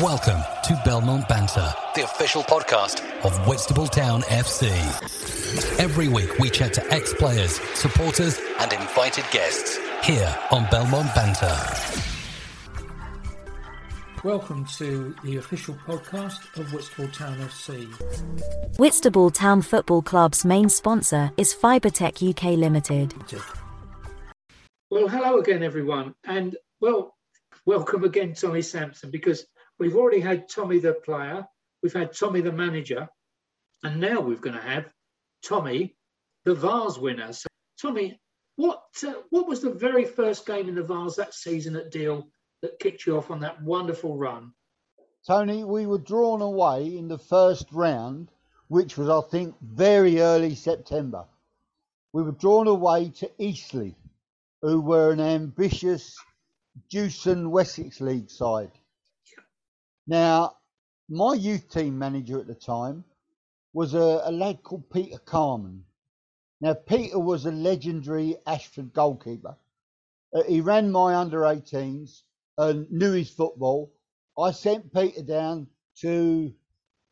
Welcome to Belmont Banter, the official podcast of Whitstable Town FC. Every week we chat to ex players, supporters, and invited guests here on Belmont Banter. Welcome to the official podcast of Whitstable Town FC. Whitstable Town Football Club's main sponsor is Fibertech UK Limited. Well, hello again, everyone, and well, welcome again, Tommy Sampson, because we've already had Tommy the player, we've had Tommy the manager, and now we're going to have Tommy the Vase winner. So, Tommy, what uh, what was the very first game in the Vase that season at Deal that kicked you off on that wonderful run? Tony, we were drawn away in the first round, which was, I think, very early September. We were drawn away to Eastleigh, who were an ambitious Jewson Wessex League side. Now, my youth team manager at the time was a, a lad called Peter Carman. Now, Peter was a legendary Ashford goalkeeper. Uh, he ran my under 18s and knew his football. I sent Peter down to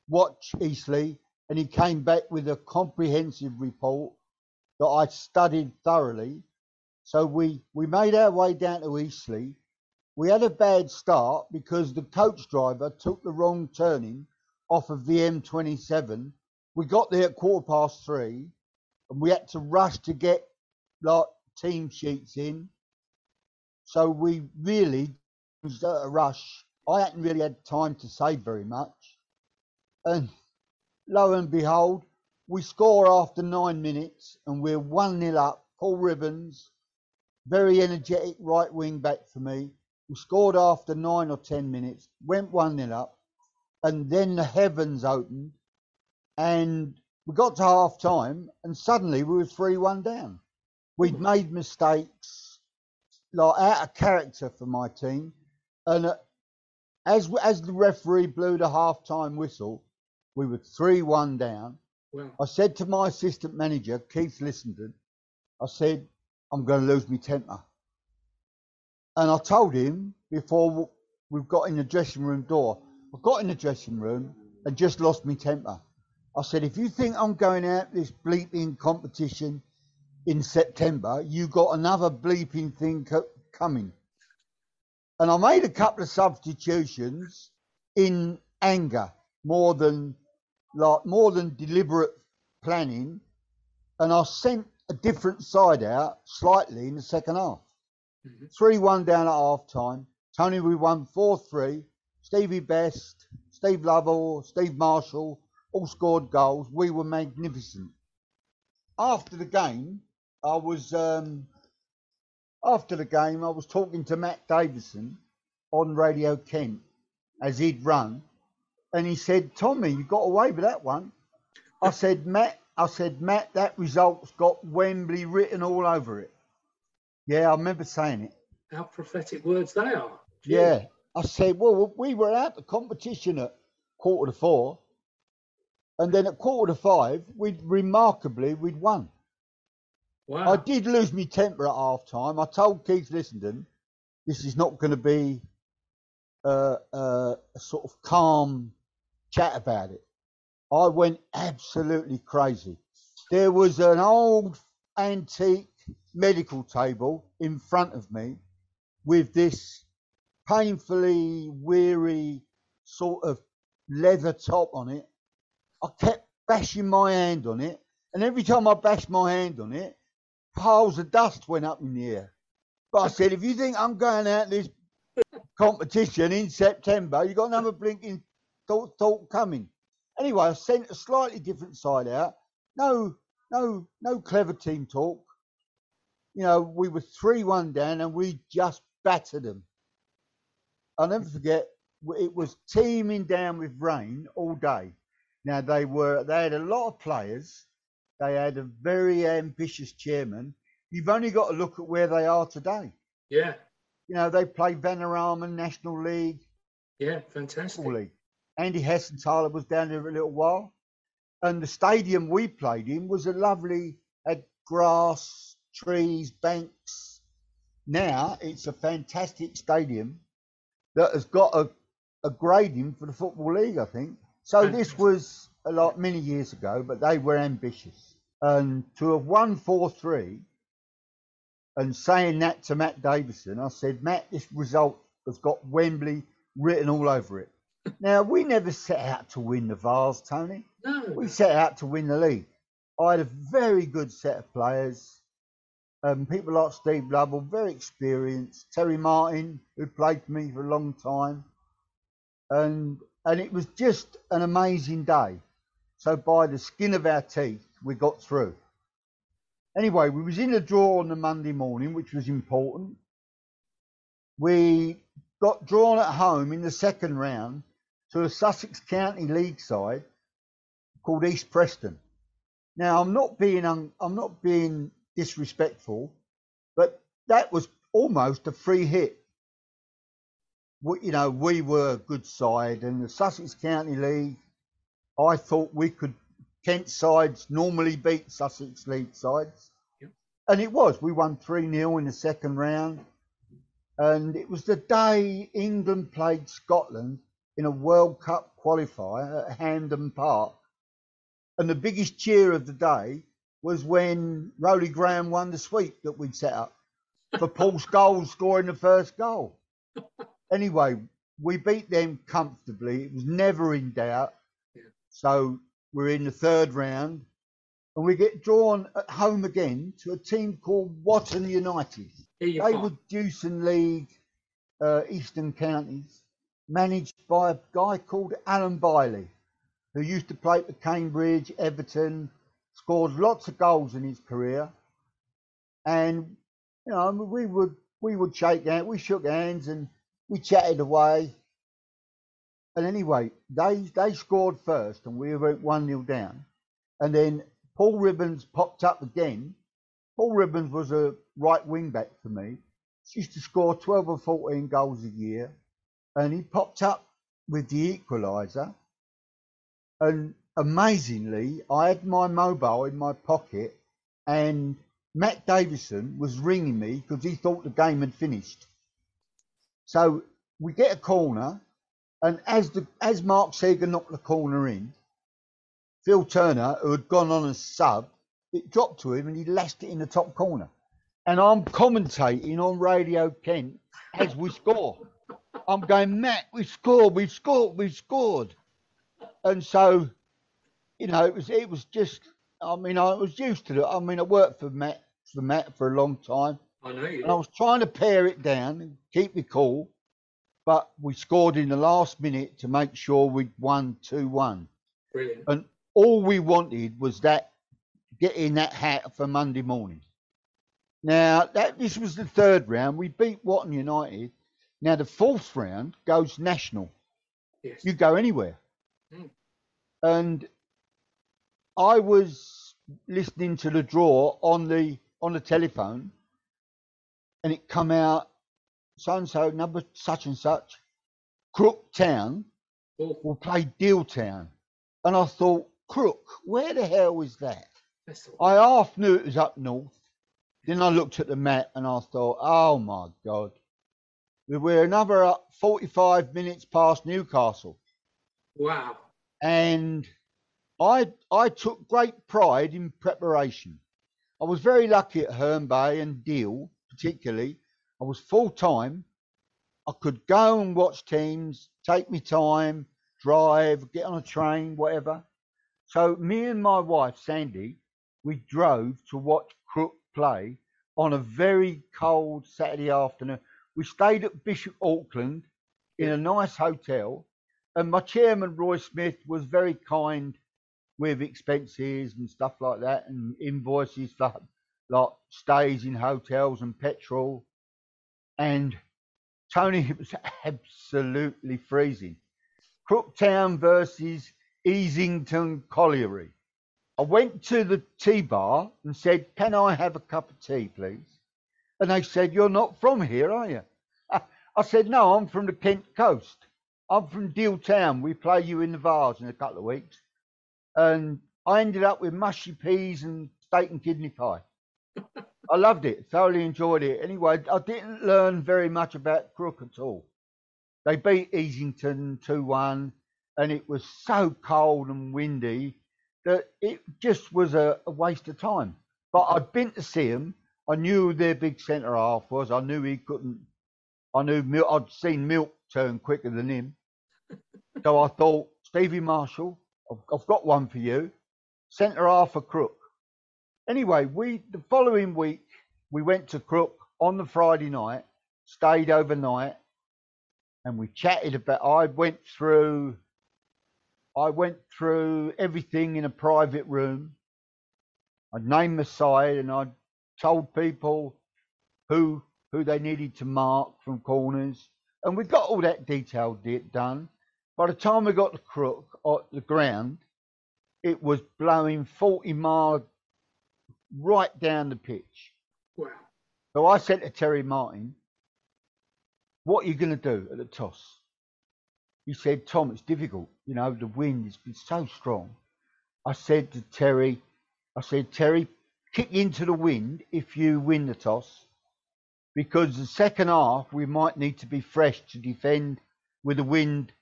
watch Eastleigh, and he came back with a comprehensive report that I studied thoroughly. So we, we made our way down to Eastleigh we had a bad start because the coach driver took the wrong turning off of the M27. We got there at quarter past three and we had to rush to get like team sheets in. So we really was at a rush. I hadn't really had time to say very much. And lo and behold, we score after nine minutes and we're 1 0 up. Paul Ribbons, very energetic right wing back for me. We scored after nine or ten minutes, went 1 nil up, and then the heavens opened, and we got to half time, and suddenly we were 3 1 down. We'd made mistakes, like out of character for my team, and uh, as as the referee blew the half time whistle, we were 3 1 down. I said to my assistant manager, Keith Lissenden, I said, I'm going to lose my temper. And I told him before we've got in the dressing room door, I got in the dressing room and just lost my temper. I said, if you think I'm going out this bleeping competition in September, you got another bleeping thing co- coming. And I made a couple of substitutions in anger, more than like more than deliberate planning, and I sent a different side out slightly in the second half. Mm-hmm. 3 1 down at half time. Tony, we won 4 3. Stevie Best, Steve Lovell, Steve Marshall all scored goals. We were magnificent. After the game, I was um, after the game I was talking to Matt Davison on Radio Kent as he'd run, and he said, "Tommy, you got away with that one." I said, "Matt, I said, Matt, that result's got Wembley written all over it." Yeah, I remember saying it. how prophetic words they are. Yeah, I said, well, we were at the competition at quarter to four, and then at quarter to five, we'd remarkably we'd won. Wow. I did lose my temper at half time. I told Keith Lissenden, this is not going to be uh, uh, a sort of calm chat about it. I went absolutely crazy. There was an old antique medical table in front of me with this painfully weary sort of leather top on it. I kept bashing my hand on it, and every time I bashed my hand on it, piles of dust went up in the air. But I said, if you think I'm going out this competition in September, you got another blinking thought, thought coming. Anyway, I sent a slightly different side out. No, no, no clever team talk. You know, we were three one down and we just battered them. I'll never forget. It was teeming down with rain all day. Now they were they had a lot of players. They had a very ambitious chairman. You've only got to look at where they are today. yeah, You know, they play Vanarama National League, yeah, fantastic. League. Andy Hessenthaler was down there a little while. And the stadium we played in was a lovely, had grass, trees, banks. Now it's a fantastic stadium that has got a a grading for the Football League, I think. So hmm. this was a lot many years ago, but they were ambitious. And to have won 4 3 and saying that to Matt Davison, I said, Matt, this result has got Wembley written all over it. Now, we never set out to win the Vase, Tony. No. We set out to win the league. I had a very good set of players. Um, people like Steve Lovell, very experienced. Terry Martin, who played for me for a long time. And and it was just an amazing day. So by the skin of our teeth, we got through. Anyway, we was in a draw on the Monday morning, which was important. We got drawn at home in the second round to a Sussex County League side called East Preston. Now, I'm not being I'm not being disrespectful, but that was almost a free hit. We, you know, we were a good side, and the Sussex County League. I thought we could. Kent sides normally beat Sussex League sides, Yep. and it was. We won three 0 in the second round, and it was the day England played Scotland in a World Cup qualifier at Hampden Park. And the biggest cheer of the day was when Rowley Graham won the sweep that we'd set up for Paul Scholes scoring the first goal. Anyway, we beat them comfortably. It was never in doubt. Yeah. So we're in the third round and we get drawn at home again to a team called Watton United. They are. were Jewson League, uh, Eastern Counties, managed by a guy called Alan Biley, who used to play for Cambridge, Everton, scored lots of goals in his career. And, you know, we would we would shake hands, we shook hands and we chatted away. And anyway, they they scored first and we went 1 0 down. And then Paul Ribbons popped up again. Paul Ribbons was a right wing back for me. He used to score 12 or 14 goals a year. And he popped up with the equaliser. And amazingly, I had my mobile in my pocket and Matt Davison was ringing me because he thought the game had finished. So we get a corner, and as the as Mark Seeger knocked the corner in, Phil Turner, who had gone on as sub, it dropped to him and he lashed it in the top corner. And I'm commentating on Radio Kent as we score. I'm going, Matt, we scored, we've scored, we've scored. And so, you know, it was it was just I mean, I was used to it. I mean, I worked for Matt for Matt for a long time. I know you. And I was trying to pare it down and keep it cool, but we scored in the last minute to make sure we won 2 1. Brilliant. And all we wanted was that getting that hat for Monday morning. Now, that this was the third round. We beat Watton United. Now, the fourth round goes national. Yes. You go anywhere. Mm. And I was listening to the draw on the on the telephone, and it come out so and so number such and such, Crook Town will play Deal Town, and I thought Crook, where the hell is that? I half knew it was up north. Then I looked at the map and I thought, oh my God, we're another uh, 45 minutes past Newcastle. Wow. and I I took great pride in preparation. I was very lucky at Herne Bay and Deal, particularly. I was full time. I could go and watch teams, take me time, drive, get on a train, whatever. So me and my wife Sandy, we drove to watch Crook play on a very cold Saturday afternoon. We stayed at Bishop Auckland in a nice hotel and my chairman Roy Smith was very kind with expenses and stuff like that, and invoices for like stays in hotels and petrol. And Tony, it was absolutely freezing. Crooktown versus Easington Colliery. I went to the tea bar and said, "Can I have a cup of tea, please?" And they said, "You're not from here, are you?" I said, "No, I'm from the Kent coast." I'm from Deal Town. We play you in the Vase in a couple of weeks. And I ended up with mushy peas and steak and kidney pie. I loved it, thoroughly enjoyed it. Anyway, I didn't learn very much about Crook at all. they beat Easington 2 1, and it was so cold and windy that it just was a, a waste of time. But I'd been to see them. I knew who their big centre half was. I knew he couldn't. I knew Mil- I'd seen Milk turn quicker than him. so I thought, Stevie Marshall, I've, I've got one for you. Centre half for Crook. Anyway, we the following week we went to Crook on the Friday night, stayed overnight, and we chatted about. I went through. I went through everything in a private room. I named my side and I told people who who they needed to mark from corners, and we got all that detailed done. By the time we got to Crook at the ground, it was blowing 40 miles right down the pitch. Wow. So I said to Terry Martin, What are you going to do at the toss? He said, Tom, it's difficult. You know, the wind has been so strong. I said to Terry, I said, Terry, kick into the wind if you win the toss, because the second half we might need to be fresh to defend with the wind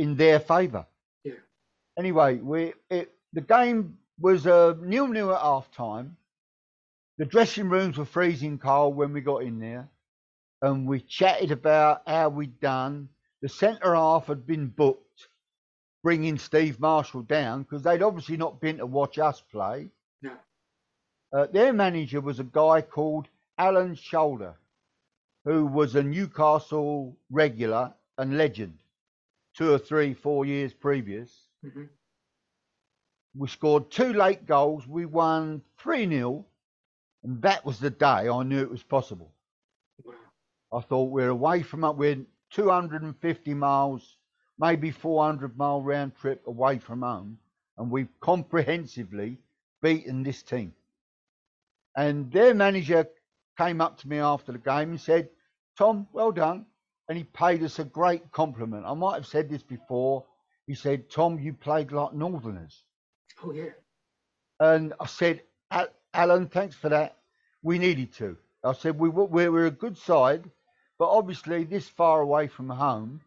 in their favour. Yeah. Anyway, we it, the game was a nil nil at half time. The dressing rooms were freezing cold when we got in there, and we chatted about how we'd done. The centre half had been booked, bringing Steve Marshall down because they'd obviously not been to watch us play. No. Uh, their manager was a guy called Alan Shoulder, who was a Newcastle regular and legend, two or three, four years previous. hmm We scored two late goals. We won 3 0. And that was the day I knew it was possible. I thought we're away from it. We're 250 miles, maybe 400 mile round trip away from home. And we've comprehensively beaten this team. And their manager came up to me after the game and said, Tom, well done. And he paid us a great compliment. I might have said this before. He said, Tom, you played like Northerners. Oh yeah. And I said, Alan, thanks for that. We needed to. I said, we, were- we we're a good side, but obviously this far away from home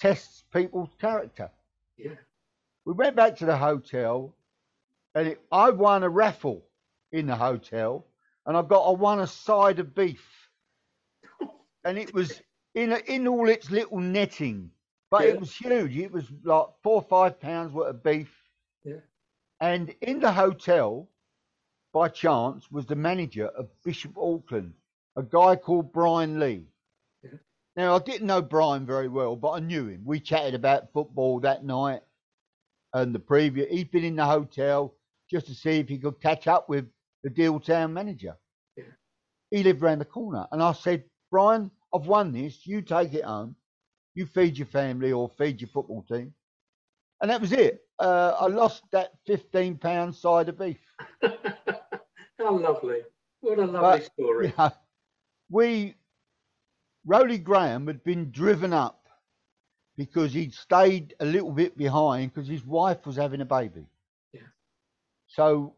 tests people's character. Yeah. We went back to the hotel and it, I won a raffle in the hotel and I got, I won a side of beef. And it was in, in all its little netting, but Yeah. it was huge. It was like four or five pounds worth of beef. Yeah. And in the hotel, by chance, was the manager of Bishop Auckland, a guy called Brian Lee. Yeah. Now, I didn't know Brian very well, but I knew him. We chatted about football that night and the previous. He'd been in the hotel just to see if he could catch up with the Deal Town manager. Yeah. He lived round the corner. And I said, Brian, I've won this. You take it home. You feed your family or feed your football team. And that was it. Uh, I lost that £15 side of beef. How lovely. What a lovely But, story. We, Rowley Graham had been driven up because he'd stayed a little bit behind because his wife was having a baby. Yeah. So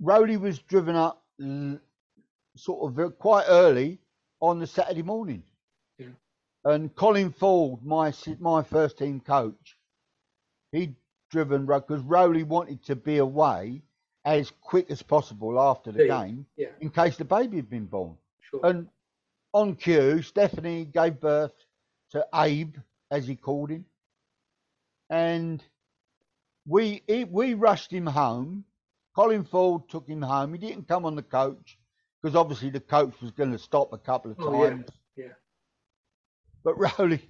Rowley was driven up sort of quite early on the Saturday morning. Yeah. And Colin Ford, my my first team coach, he'd driven because Rowley wanted to be away as quick as possible after the Yeah. game Yeah. in case the baby had been born. Sure. And on cue, Stephanie gave birth to Abe, as he called him, and we he, we rushed him home. Colin Ford took him home. He didn't come on the coach because obviously the coach was going to stop a couple of Oh, yeah, times. yeah. But Rowley,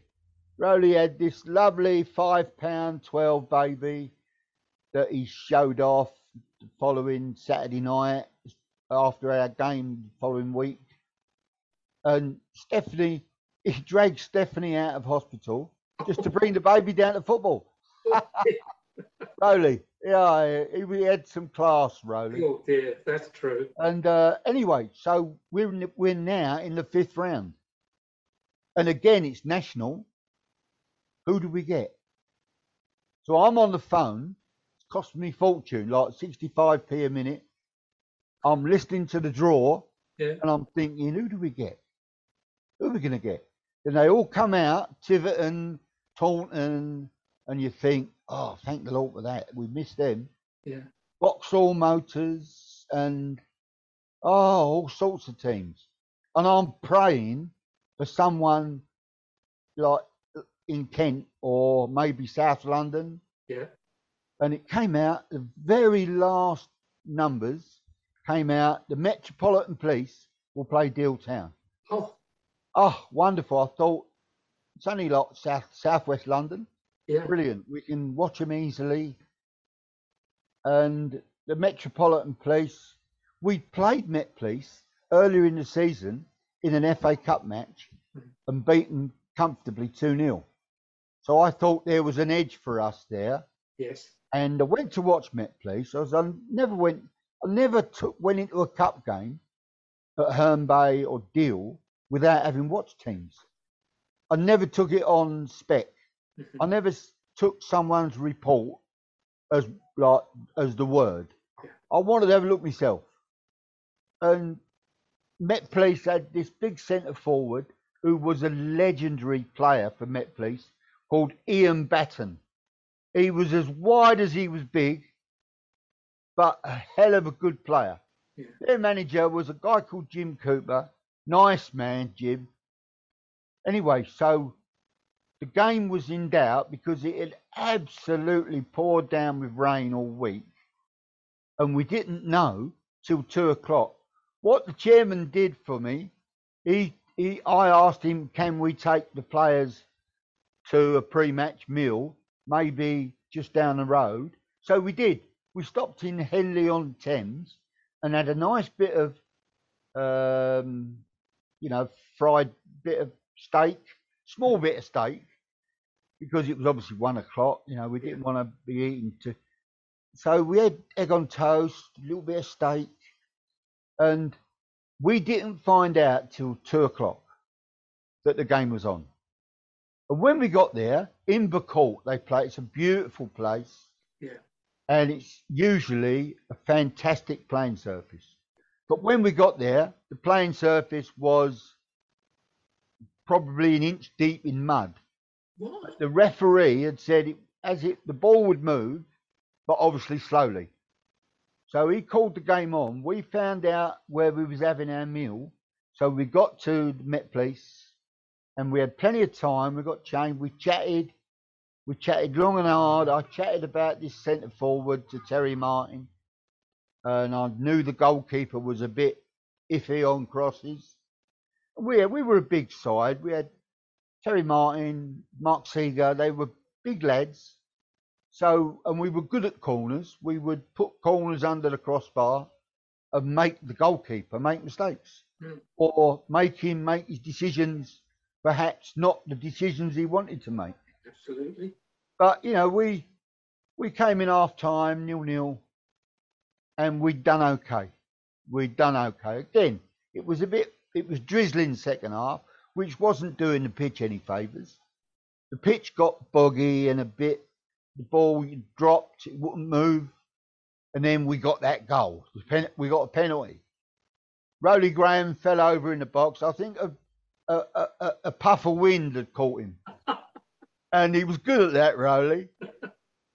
Rowley had this lovely five pound twelve baby that he showed off the following Saturday night after our game the following week. And Stephanie, he dragged Stephanie out of hospital just to bring the baby down to football. Rowley, yeah, he had some class, Rowley. oh dear, that's true. And uh, anyway, so we're in, we're now in the fifth round, and again it's national. Who do we get? So I'm on the phone. It's cost me fortune, like 65p a minute. I'm listening to the draw, Yeah. and I'm thinking, who do we get? Who are we going to get? And they all come out, Tiverton, Taunton, and you think, oh, thank the Lord for that. We missed them. Yeah. Vauxhall Motors and oh, all sorts of teams. And I'm praying for someone like in Kent or maybe South London. Yeah. And it came out, the very last numbers came out, the Metropolitan Police will play Deal Town. Oh, Oh, wonderful. I thought it's only like South Southwest London. Yeah. Brilliant. We can watch them easily. And the Metropolitan Police, we played Met Police earlier in the season in an FA Cup match and beaten comfortably 2 0. So I thought there was an edge for us there. Yes. And I went to watch Met Police. I, was, I never went, I never took, went into a cup game at Herne Bay or Deal without having watched teams. I never took it on spec. Mhm. I never took someone's report as like as the word. I wanted to have a look myself. And Met Police had this big centre forward who was a legendary player for Met Police called Ian Batten. He was as wide as he was big, but a hell of a good player. Yeah. Their manager was a guy called Jim Cooper. Nice man, Jim. Anyway, so the game was in doubt because it had absolutely poured down with rain all week. And we didn't know till two o'clock. What the chairman did for me, he, he I asked him, can we take the players to a pre-match meal, maybe just down the road? So we did. We stopped in Henley on Thames and had a nice bit of, um, you know, fried bit of steak, small bit of steak, because it was obviously one o'clock. You know, we didn't want to be eating to. So we had egg on toast, a little bit of steak, and we didn't find out till two o'clock that the game was on. And when we got there, Imber Court, they play. It's a beautiful place Yeah. and it's usually a fantastic playing surface. But when we got there, the playing surface was probably an inch deep in mud. What? The referee had said it, as it the ball would move, but obviously slowly. So he called the game on. We found out where we was having our meal. So we got to the Met Police and we had plenty of time. We got changed. We chatted. We chatted long and hard. I chatted about this centre forward to Terry Martin. And I knew the goalkeeper was a bit iffy on crosses. We, we were a big side. We had Terry Martin, Mark Seeger, they were big lads. So, and we were good at corners. We would put corners under the crossbar and make the goalkeeper make mistakes Mm. or make him make his decisions, perhaps not the decisions he wanted to make. Absolutely. But, you know, we, we came in half time, nil nil, and we'd done okay. We'd done okay. Again, it was a bit, it was drizzling second half, which wasn't doing the pitch any favours. The pitch got boggy and a bit, the ball dropped, it wouldn't move. And then we got that goal. We got a penalty. Rowley Graham fell over in the box. I think a, a, a, a- puff of wind had caught him. and he was good at that, Rowley.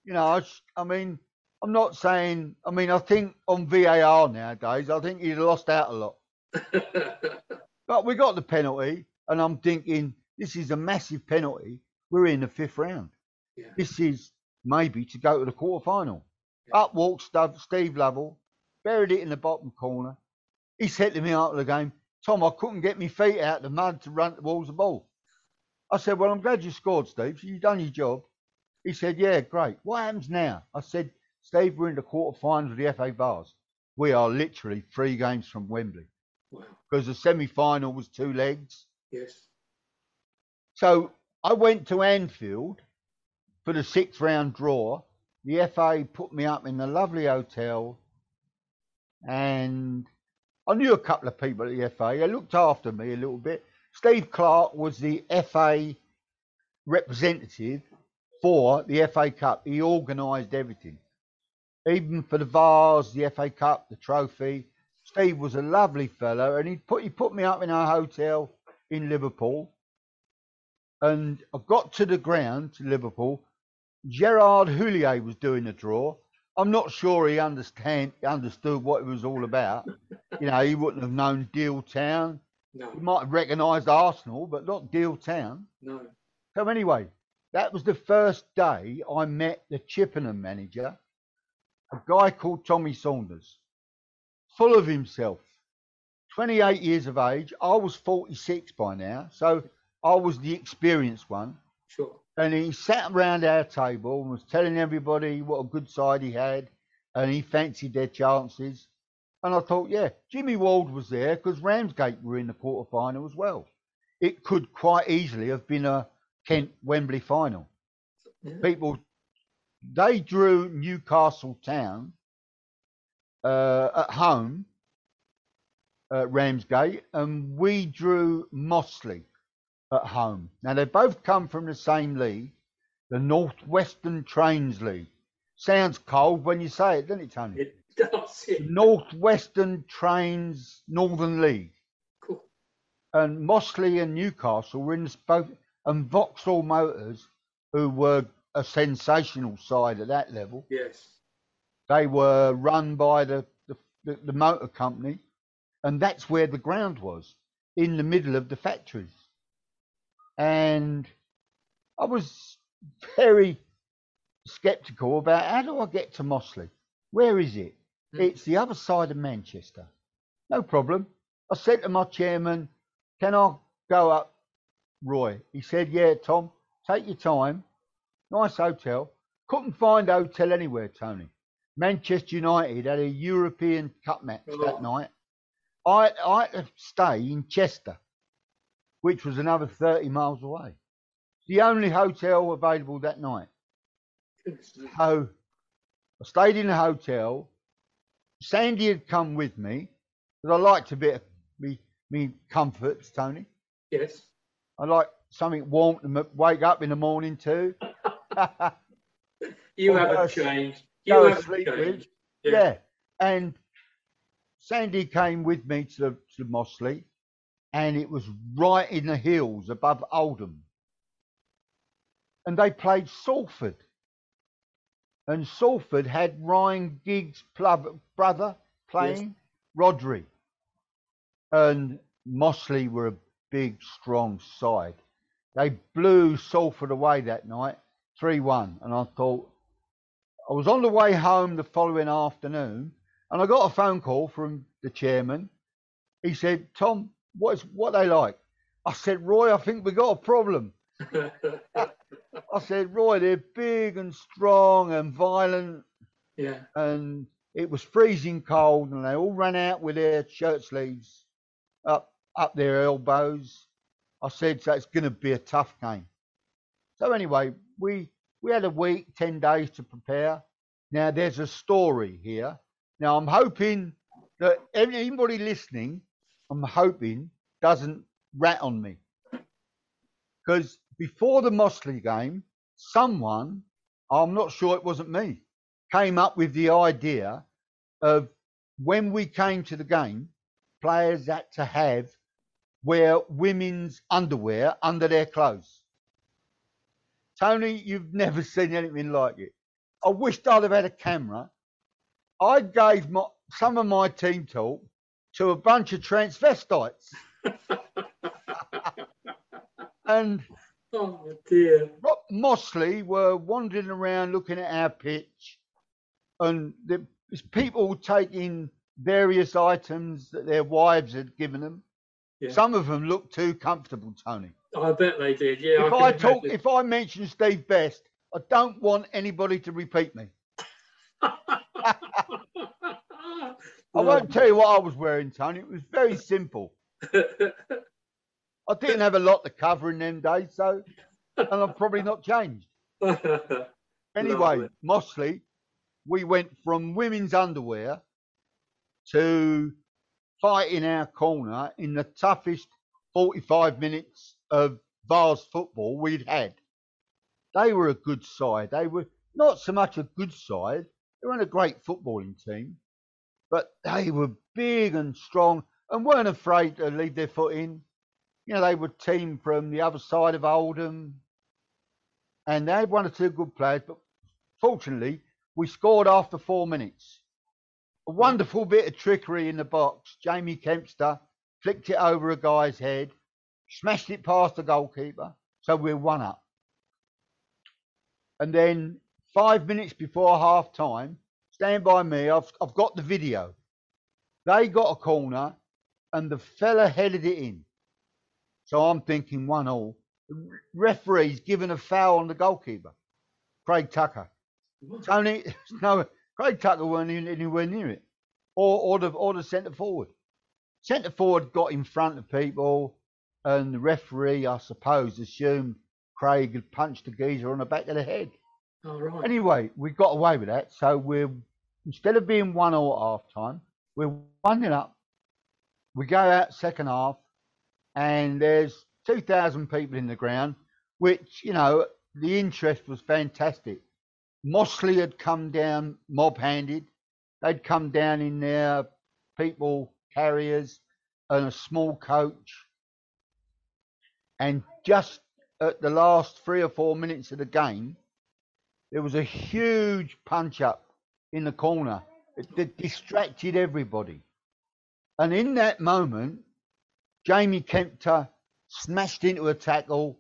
You know, I mean, I'm not saying, I mean, I think on VAR nowadays, I think he'd lost out a lot. But we got the penalty, and I'm thinking this is a massive penalty. We're in the fifth round. Yeah. This is maybe to go to the quarter final. Yeah. Up walks Steve, Steve Lovell, buried it in the bottom corner. He said to me after the game, Tom, I couldn't get my feet out of the mud to run towards the ball. I said, Well, I'm glad you scored, Steve. So You've done your job. He said, Yeah, great. What happens now? I said, Steve, we're in the quarter finals of the FA Vase. We are literally three games from Wembley. Because the semi final was two legs. Yes. So I went to Anfield for the sixth round draw. The FA put me up in a lovely hotel, and I knew a couple of people at the FA. They looked after me a little bit. Steve Clark was the FA representative for the FA Cup. He organised everything, even for the vase, the FA Cup, the trophy. Steve was a lovely fellow, and he put he put me up in a hotel in Liverpool And I got to the ground to Liverpool. Gerard Houllier was doing the draw. I'm not sure he understand understood what it was all about. you know, he wouldn't have known Deal Town. No. He might have recognised Arsenal, but not Deal Town. No. So anyway, that was the first day I met the Chippenham manager, a guy called Tommy Saunders, full of himself, 28 years of age. I was 46 by now, so I was the experienced one. Sure. And he sat around our table and was telling everybody what a good side he had, and he fancied their chances. And I thought, yeah, Jimmy Wald was there because Ramsgate were in the quarter final as well. It could quite easily have been a Kent Wembley final. Yeah. People, they drew Newcastle Town uh, at home at Ramsgate, and we drew Mossley at home. Now they both come from the same league, the Northwestern Trains League. Sounds cold when you say it, doesn't it, Tony? It does. The Yeah. Northwestern Trains Northern League. Cool. And Mossley and Newcastle were in this both, and Vauxhall Motors, who were a sensational side at that level, Yes. They were run by the, the, the, motor company, and that's where the ground was, in the middle of the factories. And I was very skeptical about how do I get to Mossley? Where is it? Hmm. It's the other side of Manchester. No problem. I said to my chairman, Can I go up, Roy? He said, Yeah, Tom, take your time. Nice hotel. Couldn't find a hotel anywhere, Tony. Manchester United had a European Cup match Oh. that night. I, I had to stay in Chester, which was another 30 miles away. The only hotel available that night. So I stayed in the hotel. Sandy had come with me because I liked a bit of me, me comforts, Tony. Yes. I like something warm to wake up in the morning to. You haven't changed. Go You asleep with. changed. yeah. And Sandy came with me to to Mossley, and it was right in the hills above Oldham. And they played Salford. And Salford had Ryan Giggs' brother playing, Rhodri. And Mossley were a big, strong side. They blew Salford away that night, 3 1. And I thought, I was on the way home the following afternoon, and I got a phone call from the chairman. He said, "Tom, what is what they like?" I said, "Roy, I think we got a problem." I said, "Roy, they're big and strong and violent, yeah. and it was freezing cold, and they all ran out with their shirt sleeves up up their elbows." I said, "So it's going to be a tough game." So anyway, we we had a week, ten days to prepare. Now there's a story here. Now I'm hoping that anybody listening, I'm hoping doesn't rat on me, because before the Mossley game, someone, I'm not sure it wasn't me, came up with the idea of when we came to the game, players had to have wear women's underwear under their clothes. Tony, you've never seen anything like it. I wished I'd have had a camera. I gave my, some of my team talk to a bunch of transvestites. and oh dear. Rob Mossley were wandering around looking at our pitch, and there's people taking various items that their wives had given them. Yeah. Some of them looked too comfortable, Tony. I bet they did. Yeah. if can I talk, imagine. if I mention Steve Best, I don't want anybody to repeat me. I won't tell you what I was wearing, Tony. It was very simple. I didn't have a lot to cover in them days, so and I've probably not changed. Anyway. Mossley, we went from women's underwear to fighting our corner in the toughest 45 minutes of Vase football we'd had. They were a good side. They were not so much a good side, they weren't a great footballing team, but they were big and strong and weren't afraid to leave their foot in. you know, they were team from the other side of Oldham, and they had one or two good players, but fortunately, we scored after four minutes. A wonderful bit of trickery in the box. Jamie Kempster flicked it over a guy's head, smashed it past the goalkeeper, so we're one up. And then five minutes before half time, stand by me, I've, I've got the video. They got a corner and the fella headed it in. So I'm thinking one all. Referee's given a foul on the goalkeeper, Craig Tucker. Tony, no, Craig Tucker weren't even anywhere near it, or or the or the centre forward. Centre forward got in front of people, and the referee, I suppose, assumed Craig had punched the geezer on the back of the head. All right. Anyway, we got away with that, so we're instead of being one all at half time, we're one it up. We go out second half, and there's 2,000 people in the ground, which, you know, the interest was fantastic. Mossley had come down mob handed. They'd come down in their people carriers and a small coach. And just at the last three or four minutes of the game, there was a huge punch up in the corner that distracted everybody. And in that moment, Jamie Kempster smashed into a tackle,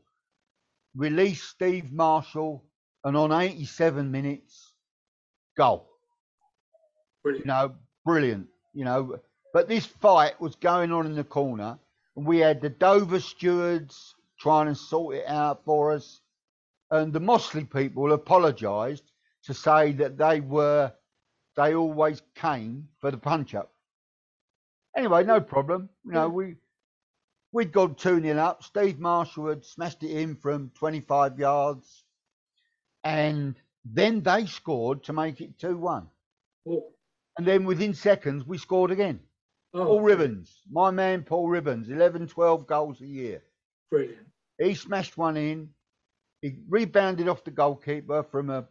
released Steve Marshall, and on 87 minutes, goal. Brilliant. You know, brilliant. You know, but this fight was going on in the corner, we had the Dover stewards trying to sort it out for us, and the Mossley people apologised to say that they were, they always came for the punch up. Anyway, no problem. You know, we we'd gone 2 0 up. Steve Marshall had smashed it in from 25 yards. And then they scored to make it 2 1. Oh, And then within seconds, we scored again. Paul oh Ribbons, my man Paul Ribbons, 11, 12 goals a year. brilliant. He smashed one in. He rebounded off the goalkeeper from a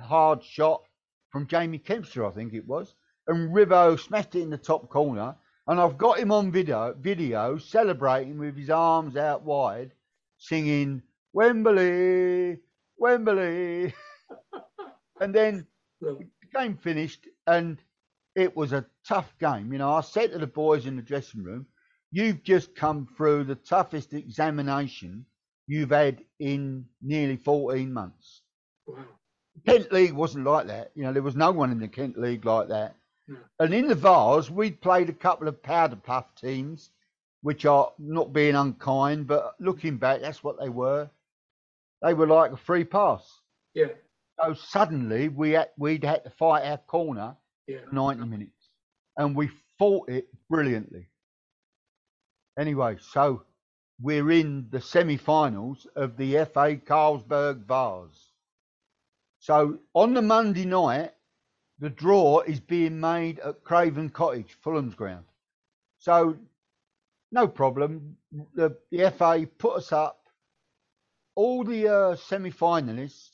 hard shot from Jamie Kempster, I think it was. And Rivo smashed it in the top corner. And I've got him on video, video celebrating with his arms out wide, singing Wembley, Wembley. and then the game finished and it was a tough game. You know, I said to the boys in the dressing room, you've just come through the toughest examination you've had in nearly 14 months. Wow. Kent League wasn't like that. You know, there was no one in the Kent League like that. No. And in the Vase, we'd played a couple of powder puff teams, which are not being unkind, but looking back, that's what they were. They were like a free pass. Yeah. So suddenly we had, we'd had to fight our corner Yeah. 90 minutes, and we fought it brilliantly. Anyway, so we're in the semi-finals of the FA Carlsberg Vase. So on the Monday night, the draw is being made at Craven Cottage, Fulham's ground. So no problem. The, the FA put us up. All the uh, semi-finalists,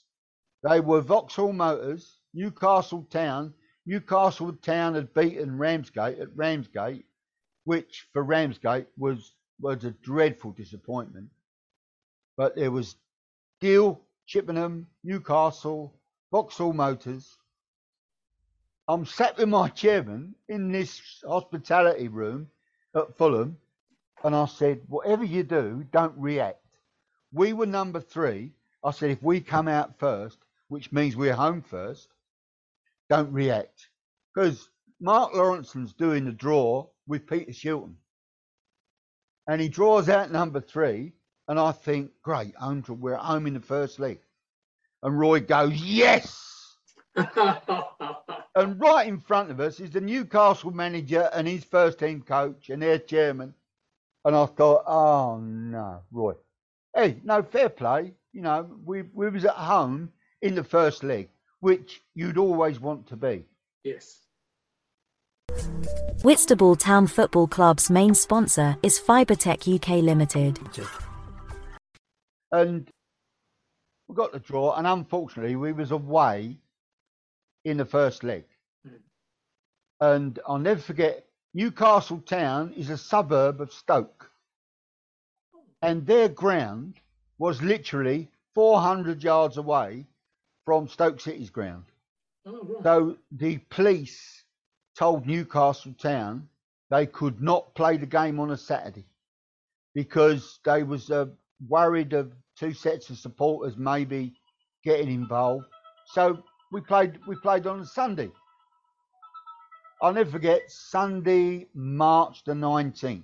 they were Vauxhall Motors, Newcastle Town. Newcastle Town had beaten Ramsgate at Ramsgate, which for Ramsgate was was a dreadful disappointment. But there was Deal, Chippenham, Newcastle, Vauxhall Motors. I'm sat with my chairman in this hospitality room at Fulham, and I said, whatever you do, don't react. We were number three. I said, if we come out first, which means we're home first, don't react. Because Mark Lawrenson's doing the draw with Peter Shilton. And he draws out number three, and I think, great, home to, we're at home in the first leg. And Roy goes, yes! And right in front of us is the Newcastle manager and his first team coach and their chairman. And I thought, oh no, Roy. Hey, no, fair play. You know, we, we was at home in the first leg, which you'd always want to be. yes. Whitstable Town Football Club's main sponsor is Fibertech UK Limited. And we got the draw, and unfortunately, we was away in the first leg. Mm. And I'll never forget, Newcastle Town is a suburb of Stoke. and their ground was literally 400 yards away from Stoke City's ground. Oh, right. So the police told Newcastle Town they could not play the game on a Saturday because they was uh, worried of two sets of supporters maybe getting involved. So we played we played on a Sunday. I'll never forget Sunday, March the 19th,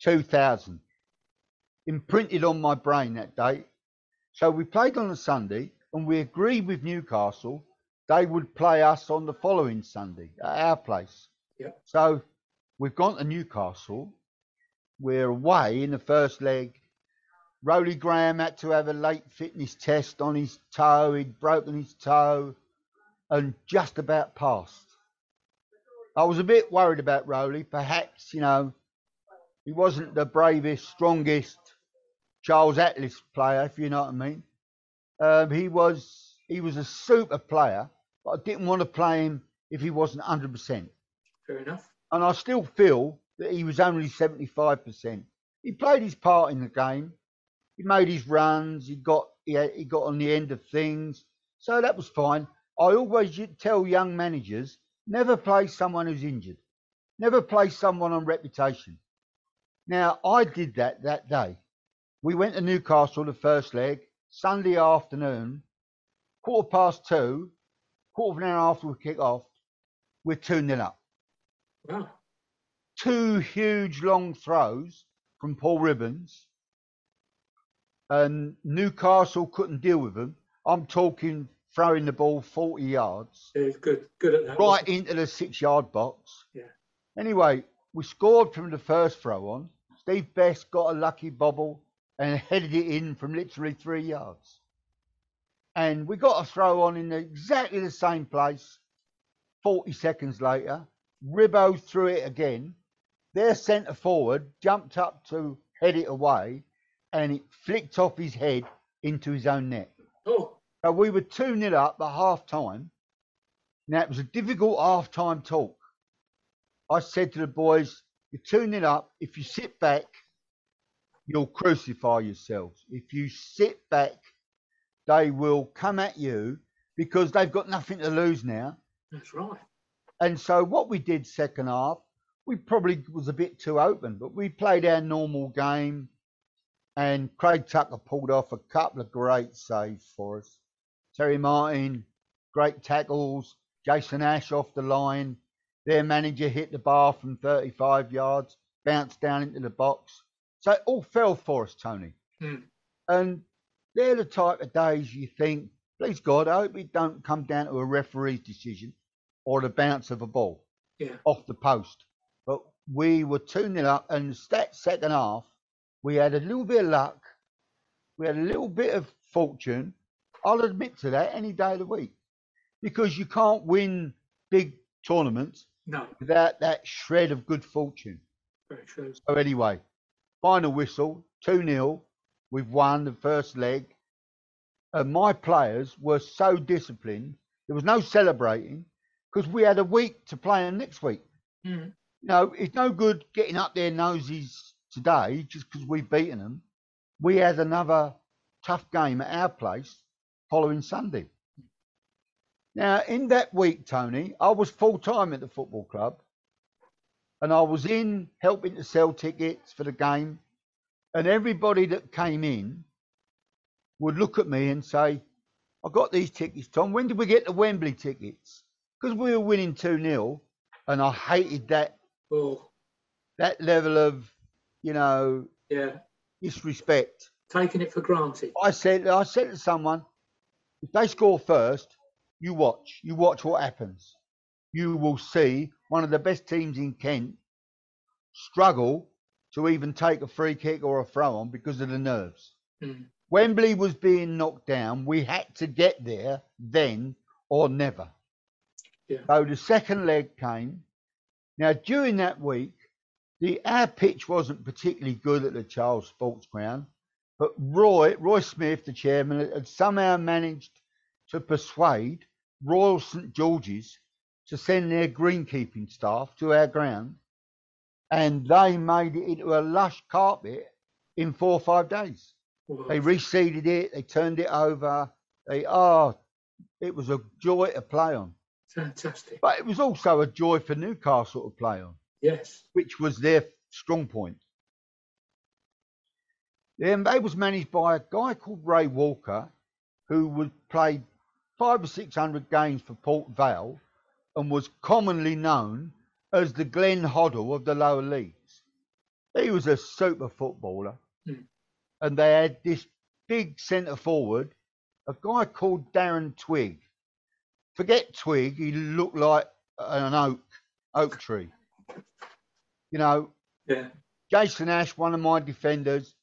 2000. Imprinted on my brain that date. So we played on a Sunday and we agreed with Newcastle they would play us on the following Sunday at our place. Yeah. So we've gone to Newcastle. We're away in the first leg. Rowley Graham had to have a late fitness test on his toe. He'd broken his toe and just about passed. I was a bit worried about Rowley. Perhaps, you know, he wasn't the bravest, strongest Charles Atlas player, if you know what I mean. Um, he was he was a super player, but I didn't want to play him if he wasn't 100%. Fair enough. And I still feel that he was only 75%. He played his part in the game. He made his runs. He got he, had, he got on the end of things, so that was fine. I always tell young managers never play someone who's injured, never play someone on reputation. Now I did that that day. We went to Newcastle the first leg Sunday afternoon, quarter past two, quarter of an hour after we kick off, we're 2 0 up. Wow. Two huge long throws from Paul Ribbons, and Newcastle couldn't deal with them. I'm talking throwing the ball 40 yards. Yeah, good, good at that. Right into the six yard box. Yeah. Anyway, we scored from the first throw on. Steve Best got a lucky bobble and headed it in from literally three yards. And we got a throw on in exactly the same place 40 seconds later. Ribbo threw it again. Their centre forward jumped up to head it away and it flicked off his head into his own net. Oh, So we were 2 0 up at half time. Now it was a difficult half time talk. I said to the boys, You're 2 0 up. If you sit back, you'll crucify yourselves. If you sit back, they will come at you because they've got nothing to lose now. that's right. And so what we did second half, we probably was a bit too open, but we played our normal game. And Craig Tucker pulled off a couple of great saves for us. Terry Martin, great tackles. Jason Ash off the line. Their manager hit the bar from 35 yards, bounced down into the box. So it all fell for us, Tony. Hmm. And they're the type of days you think, please God, I hope it don't come down to a referee's decision or the bounce of a ball Yeah. off the post. But we were 2 0 up, and that second half, we had a little bit of luck. We had a little bit of fortune. I'll admit to that any day of the week because you can't win big tournaments No, without that shred of good fortune. very true. So, anyway, final whistle 2 0. We've won the first leg. And my players were so disciplined, there was no celebrating because we had a week to play them next week. Mm. You know, it's no good getting up their noses today just because we've beaten them. We had another tough game at our place following Sunday. Now, in that week, Tony, I was full time at the football club and I was in helping to sell tickets for the game. And everybody that came in would look at me and say, I got these tickets, Tom. When did we get the Wembley tickets? Because we were winning 2 0. And I hated that Oh, that level of, you know, yeah. disrespect. Taking it for granted. I said, I said to someone, if they score first, you watch. You watch what happens. You will see one of the best teams in Kent struggle to even take a free kick or a throw on because of the nerves. Mm. Wembley was being knocked down. We had to get there then or never. Yeah. So the second leg came. Now during that week, the our pitch wasn't particularly good at the Charles Sports Ground, but Roy Roy Smith, the chairman, had- had somehow managed to persuade Royal St George's to send their greenkeeping staff to our ground, and they made it into a lush carpet in four or five days. They reseeded it, they turned it over. They oh, it was a joy to play on. Fantastic. But it was also a joy for Newcastle to play on. Yes. Which was their strong point. Then they was managed by a guy called Ray Walker, who would play five or six hundred games for Port Vale and was commonly known as the Glenn Hoddle of the lower leagues. He was a super footballer. Mm. And they had this big centre forward, a guy called Darren Twig. Forget Twig, he looked like an oak, oak tree. You know, yeah. Jason Ash, one of my defenders,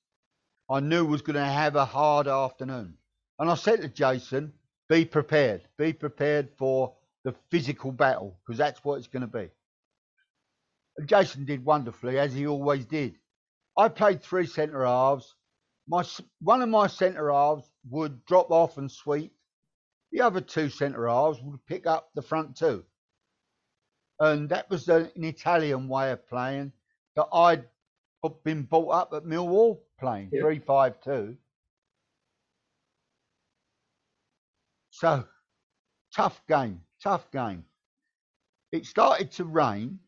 I knew was going to have a hard afternoon. And I said to Jason, be prepared. Be prepared for the physical battle because that's what it's going to be. And Jason did wonderfully, as he always did. I played three centre halves. My one of my centre halves would drop off and sweep. The other two centre halves would pick up the front two. And that was an Italian way of playing that I'd been brought up at Millwall playing Yeah. three five two. So tough game, tough game. It started to rain,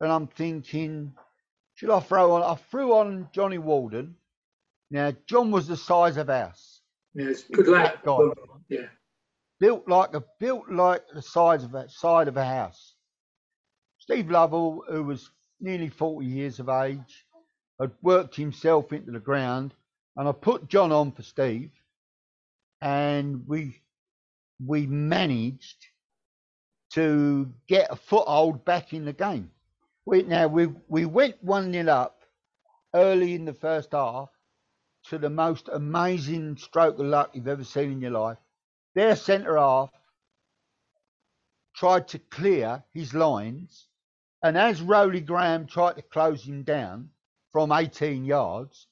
and I'm thinking, should I throw on? I threw on Johnny Walden. Now John was the size of us, Yes. Good lad. Yeah. built like a built like the size of a side of a house. Steve Lovell, who was nearly 40 years of age, had worked himself into the ground, and I put John on for Steve, and we we managed to get a foothold back in the game. We now we we went one 0 up early in the first half to the most amazing stroke of luck you've ever seen in your life. Their centre half tried to clear his lines, and as Rowley Graham tried to close him down from 18 yards,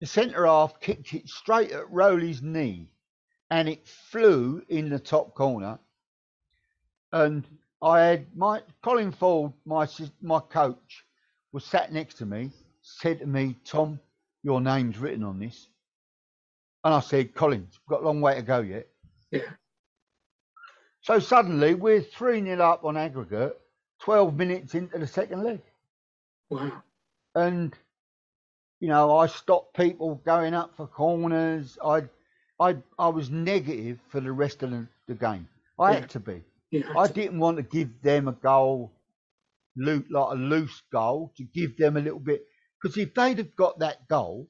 the centre half kicked it straight at Rowley's knee, and it flew in the top corner. And I had my Colin Ford, my my coach, was sat next to me, said to me, "Tom, your name's written on this." And I said, Collins, we've got a long way to go yet. Yeah. So suddenly we're 3 0 up on aggregate, 12 minutes into the second leg. Wow. And, you know, I stopped people going up for corners. I I, I was negative for the rest of the, the game. I Yeah. had to be. I didn't want to give them a goal, loo- like a loose goal, to give them a little bit. Because if they'd have got that goal,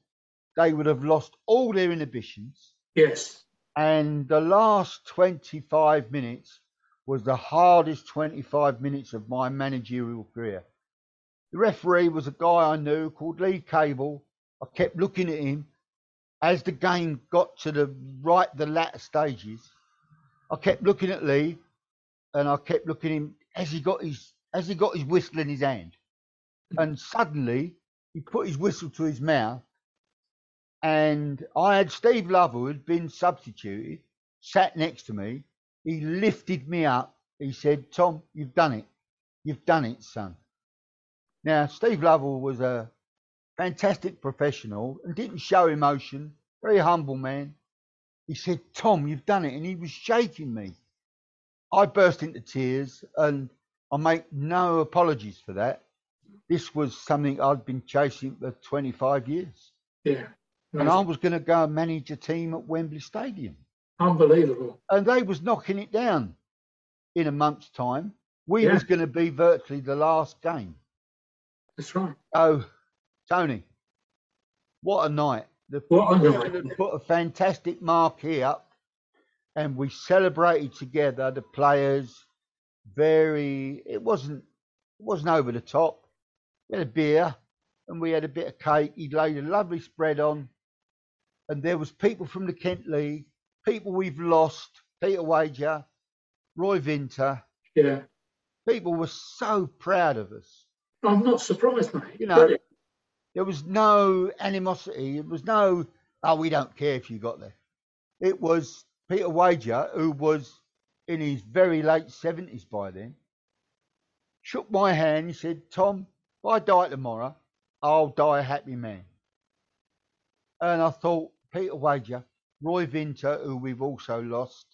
they would have lost all their inhibitions. Yes. And the last 25 minutes was the hardest 25 minutes of my managerial career. The referee was a guy I knew called Lee Cable. I kept looking at him as the game got to the right, the latter stages. I kept looking at Lee, and I kept looking at him as he got his as he got his whistle in his hand, and suddenly he put his whistle to his mouth, and I had Steve Lovell, who had been substituted, sat next to me. He lifted me up. He said, "Tom, you've done it. You've done it, son." Now, Steve Lovell was a fantastic professional and didn't show emotion. Very humble man. He said, "Tom, you've done it," and he was shaking me. I burst into tears, and I make no apologies for that. This was something I'd been chasing for 25 years, Yeah. and I was going to go and manage a team at Wembley Stadium, Unbelievable. and they was knocking it down in a month's time. We Yeah. was going to be virtually the last game. That's right. Oh, Tony, what a night. The What a night. put a fantastic marquee up and we celebrated together the players very it wasn't it wasn't over the top. We had a beer and we had a bit of cake. He laid a lovely spread on. And there was people from the Kent League, people we've lost, Peter Wager, Roy Vinter. Yeah. People were so proud of us. I'm not surprised, mate. You know. There was no animosity. It was no, oh, we don't care if you got there. It was Peter Wager, who was in his very late 70s by then, shook my hand. He said, Tom, if I die tomorrow, I'll die a happy man. And I thought Peter Wager, Roy Vinter, who we've also lost,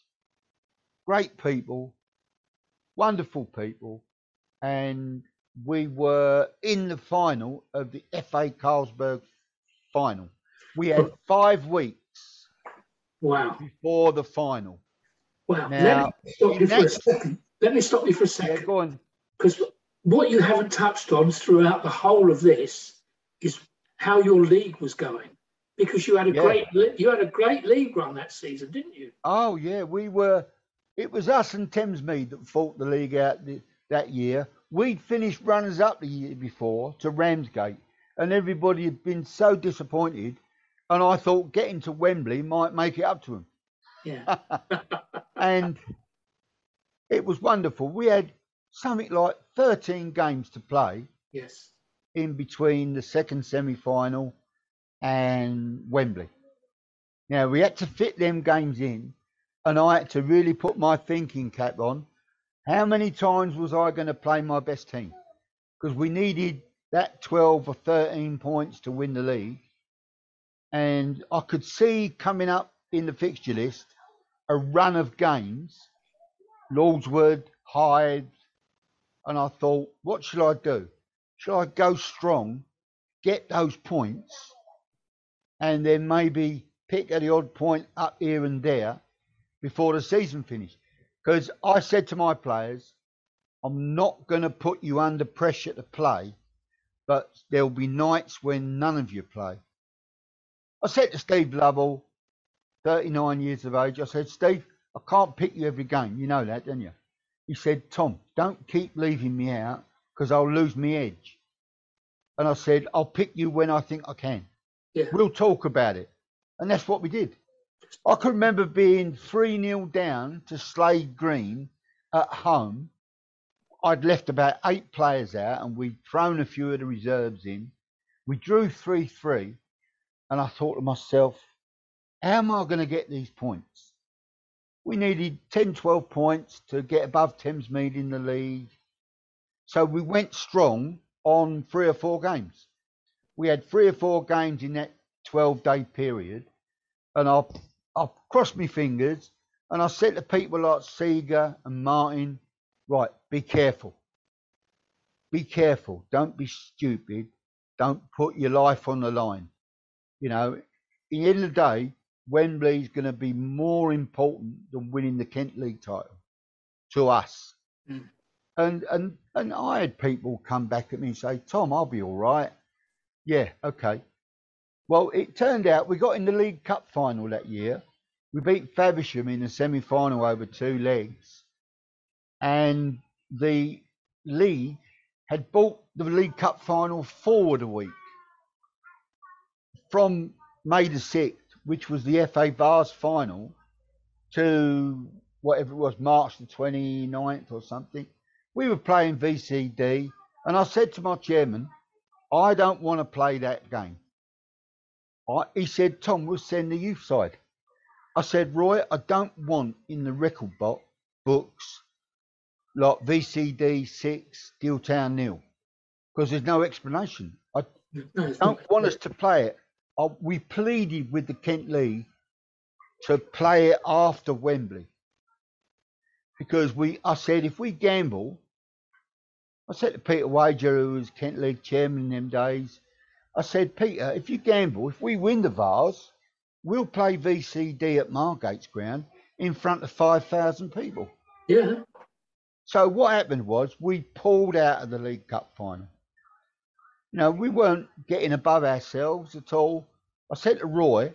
great people, wonderful people, and we were in the final of the FA Carlsberg final. We had oh. five weeks Wow. before the final. Wow. Now, Let me stop you for a second. Let me stop you for a Yeah, second. go on. Because what you haven't touched on throughout the whole of this is how your league was going. Because you had a Yeah. great you had a great league run that season, didn't you? Oh yeah, we were. It was us and Thamesmead that fought the league out the, that year. We'd finished runners up the year before to Ramsgate, and everybody had been so disappointed. And I thought getting to Wembley might make it up to them. Yeah. and it was wonderful. We had something like 13 games to play yes. in between the second semi final and Wembley. Now, we had to fit them games in, and I had to really put my thinking cap on. How many times was I going to play my best team? Because we needed that 12 or 13 points to win the league. And I could see coming up in the fixture list a run of games Lordswood, Hythe, and I thought, what should I do? Should I go strong, get those points, and then maybe pick at the odd point up here and there before the season finished? Because I said to my players, I'm not going to put you under pressure to play, but there'll be nights when none of you play. I said to Steve Lovell, 39 years of age, I said, Steve, I can't pick you every game. You know that, don't you? He said, Tom, don't keep leaving me out because I'll lose my edge. And I said, I'll pick you when I think I can. Yeah. We'll talk about it. And that's what we did. I can remember being 3 0 down to Slade Green at home. I'd left about eight players out and we'd thrown a few of the reserves in. We drew 3 3. And I thought to myself, how am I going to get these points? We needed 10, 12 points to get above Thamesmead in the league. So we went strong on three or four games. We had three or four games in that 12 day period. And I, I crossed my fingers and I said to people like Seeger and Martin, right, be careful. Be careful. Don't be stupid. Don't put your life on the line. You know, in the end of the day, Wembley's going to be more important than winning the Kent League title to us. Mm. And and and I had people come back at me and say, Tom, I'll be all right. Yeah, okay. Well, it turned out we got in the League Cup final that year. We beat Faversham in the semi final over two legs. And the league had brought the League Cup final forward a week from May the 6th, which was the FA Vase final, to whatever it was, March the 29th or something. We were playing VCD, and I said to my chairman, I don't want to play that game. I, he said, Tom, we'll send the youth side. I said, Roy, I don't want in the record bo- books like VCD 6, Dealtown nil, because there's no explanation. I No, don't want us to play it. Uh, we pleaded with the Kent League to play it after Wembley because we. I said if we gamble, I said to Peter Wager, who was Kent League chairman in them days, I said, Peter, if you gamble, if we win the Vase, we'll play VCD at Margate's ground in front of five thousand people. Yeah. So what happened was we pulled out of the League Cup final. You know, we weren't getting above ourselves at all. I said to Roy,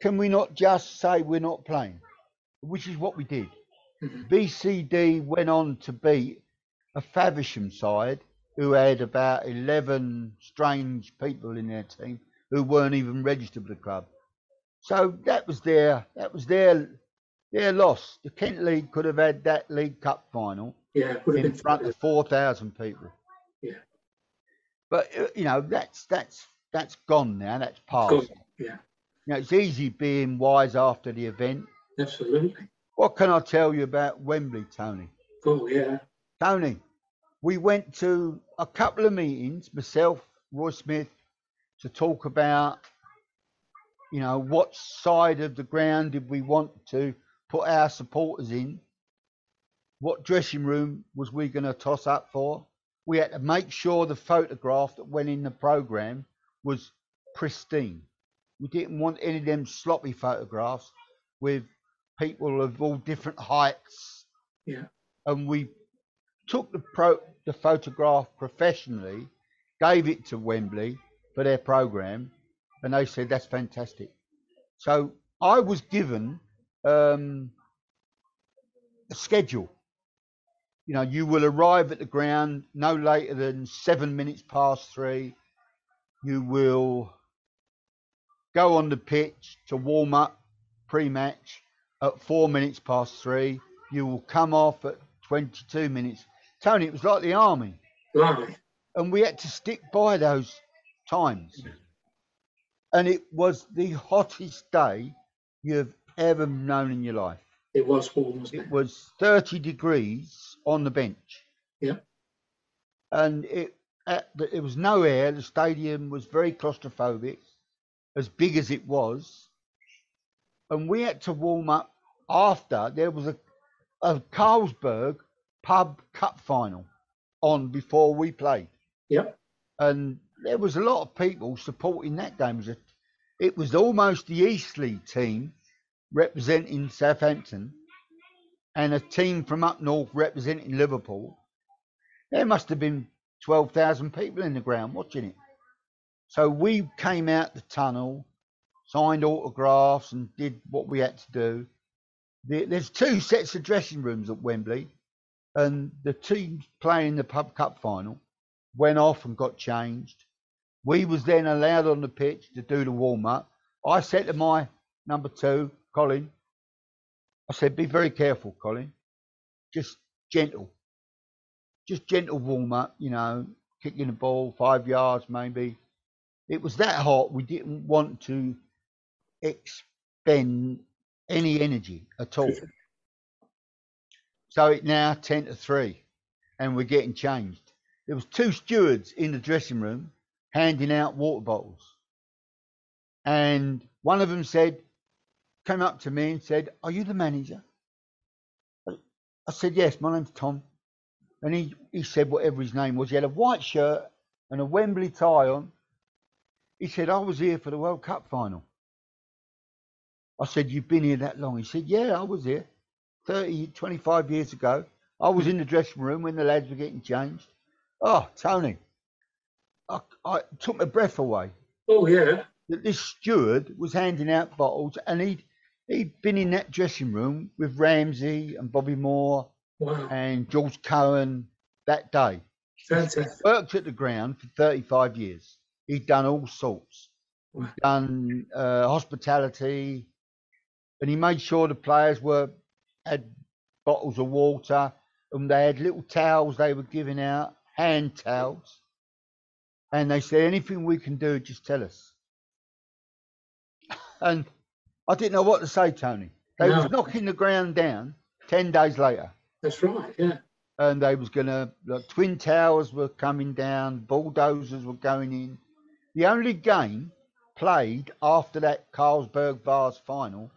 can we not just say we're not playing? Which is what we did. Mhm. VCD went on to beat a Faversham side who had about 11 strange people in their team who weren't even registered with the club. So that was their that was their their loss. The Kent League could have had that League Cup final Yeah. In front of 4,000 people. Yeah. But uh, you know that's that's that's gone now. That's past. Good. Yeah. You know, it's easy being wise after the event. Absolutely. What can I tell you about Wembley, Tony? Oh yeah. Tony, we went to a couple of meetings, myself, Roy Smith, to talk about you know, what side of the ground did we want to put our supporters in? What dressing room was we going to toss up for? We had to make sure the photograph that went in the program was pristine. We didn't want any of them sloppy photographs with people of all different heights. Yeah. And we took the pro the photograph professionally, gave it to Wembley for their program, and they said that's fantastic. So I was given um, a schedule. You know, you will arrive at the ground no later than seven minutes past three. You will go on the pitch to warm up pre-match at four minutes past three. You will come off at 22 minutes. Tony, it was like the army. Lovely. And we had to stick by those times. And it was the hottest day you've ever known in your life. It was warm, wasn't It it? was 30 degrees on the bench. Yeah. And it at the, it was no air. The stadium was very claustrophobic, as big as it was. And we had to warm up after there was a, a Carlsberg pub cup final on before we played. Yep. And there was a lot of people supporting that game. It was, a, it was almost the Eastleigh team representing Southampton and a team from up north representing Liverpool. There must have been 12,000 people in the ground watching it. So we came out the tunnel, signed autographs, and did what we had to do. There's two sets of dressing rooms at Wembley, and the teams playing the pub cup final went off and got changed. We was then allowed on the pitch to do the warm up. I said to my number two, Colin, I said, be very careful, Colin. Just gentle. Just gentle warm up, you know, kicking the ball five yards maybe. It was that hot we didn't want to expend any energy at all. So it now ten to three and we're getting changed. There was two stewards in the dressing room handing out water bottles. And one of them said, came up to me and said, Are you the manager? I- said, Yes, my name's Tom. And he, he said whatever his name was. He had a white shirt and a Wembley tie on. He said, I was here for the World Cup final. I said, You've been here that long? He said, Yeah, I was here 30, 25 years ago. I was in the dressing room when the lads were getting changed. Oh, Tony, I, I took my breath away Oh, yeah. that this steward was handing out bottles and he'd he'd been in that dressing room with Ramsey and Bobby Moore Wow. and George Cohen that day. Fantastic. Worked at the ground for 35 years. He'd done all sorts. He'd done uh, hospitality, and he made sure the players were had bottles of water, and they had little towels they were giving out, hand towels. And they said, anything we can do, just tell us. And I didn't know what to say, Tony. They No. was knocking the ground down ten days later That's right. Yeah. and they was gonna the twin towers were coming down, bulldozers were going in. The only game played after that Carlsberg Vase final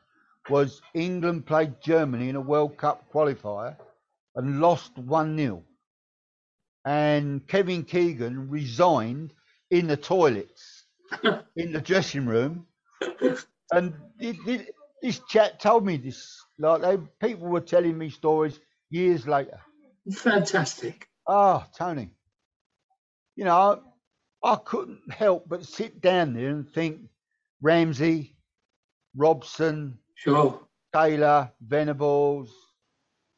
was England played Germany in a World Cup qualifier and lost one 0 And Kevin Keegan resigned in the toilets in the dressing room. And thi- thi- this chat told me this. Like they, people were telling me stories years later. Fantastic. Oh, Tony. You know, I, couldn't help but sit down there and think Ramsey, Robson, Sure. Taylor, Venables.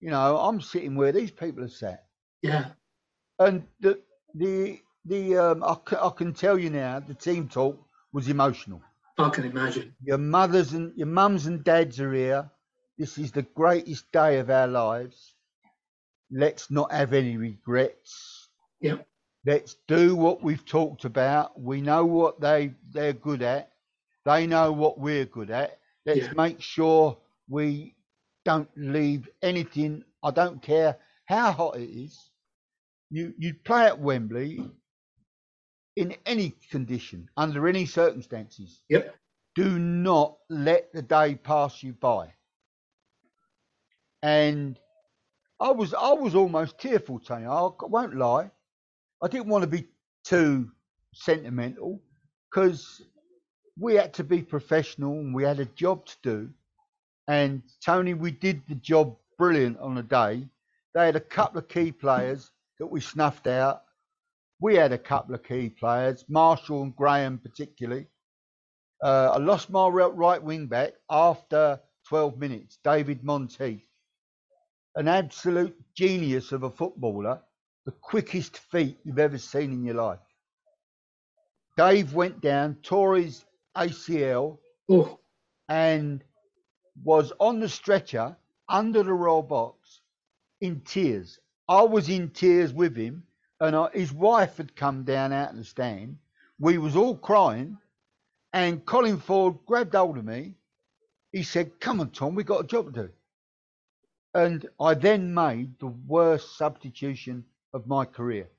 You know, I'm sitting where these people are sat. Yeah. And the the the um, I, c- I can tell you now, the team talk was emotional. I can imagine. Your mothers and your mums and dads are here. This is the greatest day of our lives. Let's not have any regrets. Yep. Let's do what we've talked about. We know what they they're good at. They know what we're good at. Let's Yeah. make sure we don't leave anything. I don't care how hot it is. You you play at Wembley in any condition, under any circumstances. Yep. do not let the day pass you by. And I was I was almost tearful, Tony. I won't lie. I didn't want to be too sentimental because we had to be professional and we had a job to do. And Tony, we did the job brilliant on the day. They had a couple of key players that we snuffed out. We had a couple of key players, Marshall and Graham particularly. Uh, I lost my right wing back after 12 minutes, David Monteith, an absolute genius of a footballer, the quickest feet you've ever seen in your life. Dave went down, tore his ACL, Oh, and was on the stretcher under the Royal Box in tears. I was in tears with him, and I, his wife had come down out in the stand. We was all crying, and Colin Ford grabbed hold of me. He said, "Come on, Tom, we got a job to do." And I then made the worst substitution of my career.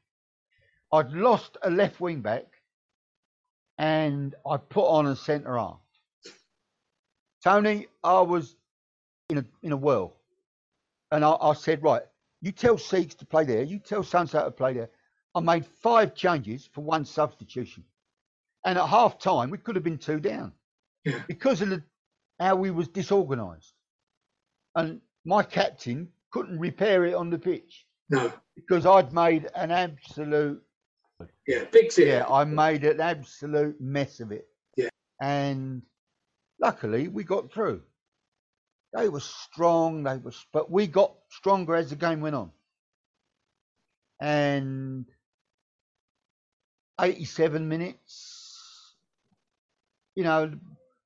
I'd lost a left wing back, and I put on a centre half. Tony, I was in a in a whirl, and I, I said, right, you tell Seeks to play there, you tell Sunset to play there. I made five changes for one substitution, and at half time we could have been two down Yeah. because of the, how we was disorganised, and my captain couldn't repair it on the pitch no. because I'd made an absolute Yeah. Big zero. yeah, I made an absolute mess of it. Yeah. And luckily we got through. They were strong, they were but we got stronger as the game went on. And 87 minutes, you know,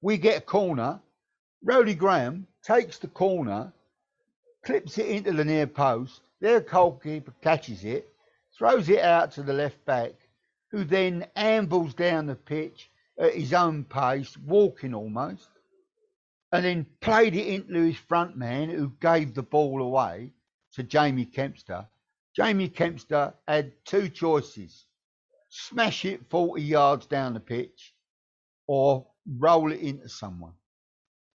we get a corner. Rody Graham takes the corner, clips it into the near post. Their goalkeeper catches it, throws it out to the left back, who then ambles down the pitch at his own pace, walking almost, and then played it into his front man, who gave the ball away to Jamie Kempster. Jamie Kempster had two choices smash it 40 yards down the pitch or roll it into someone.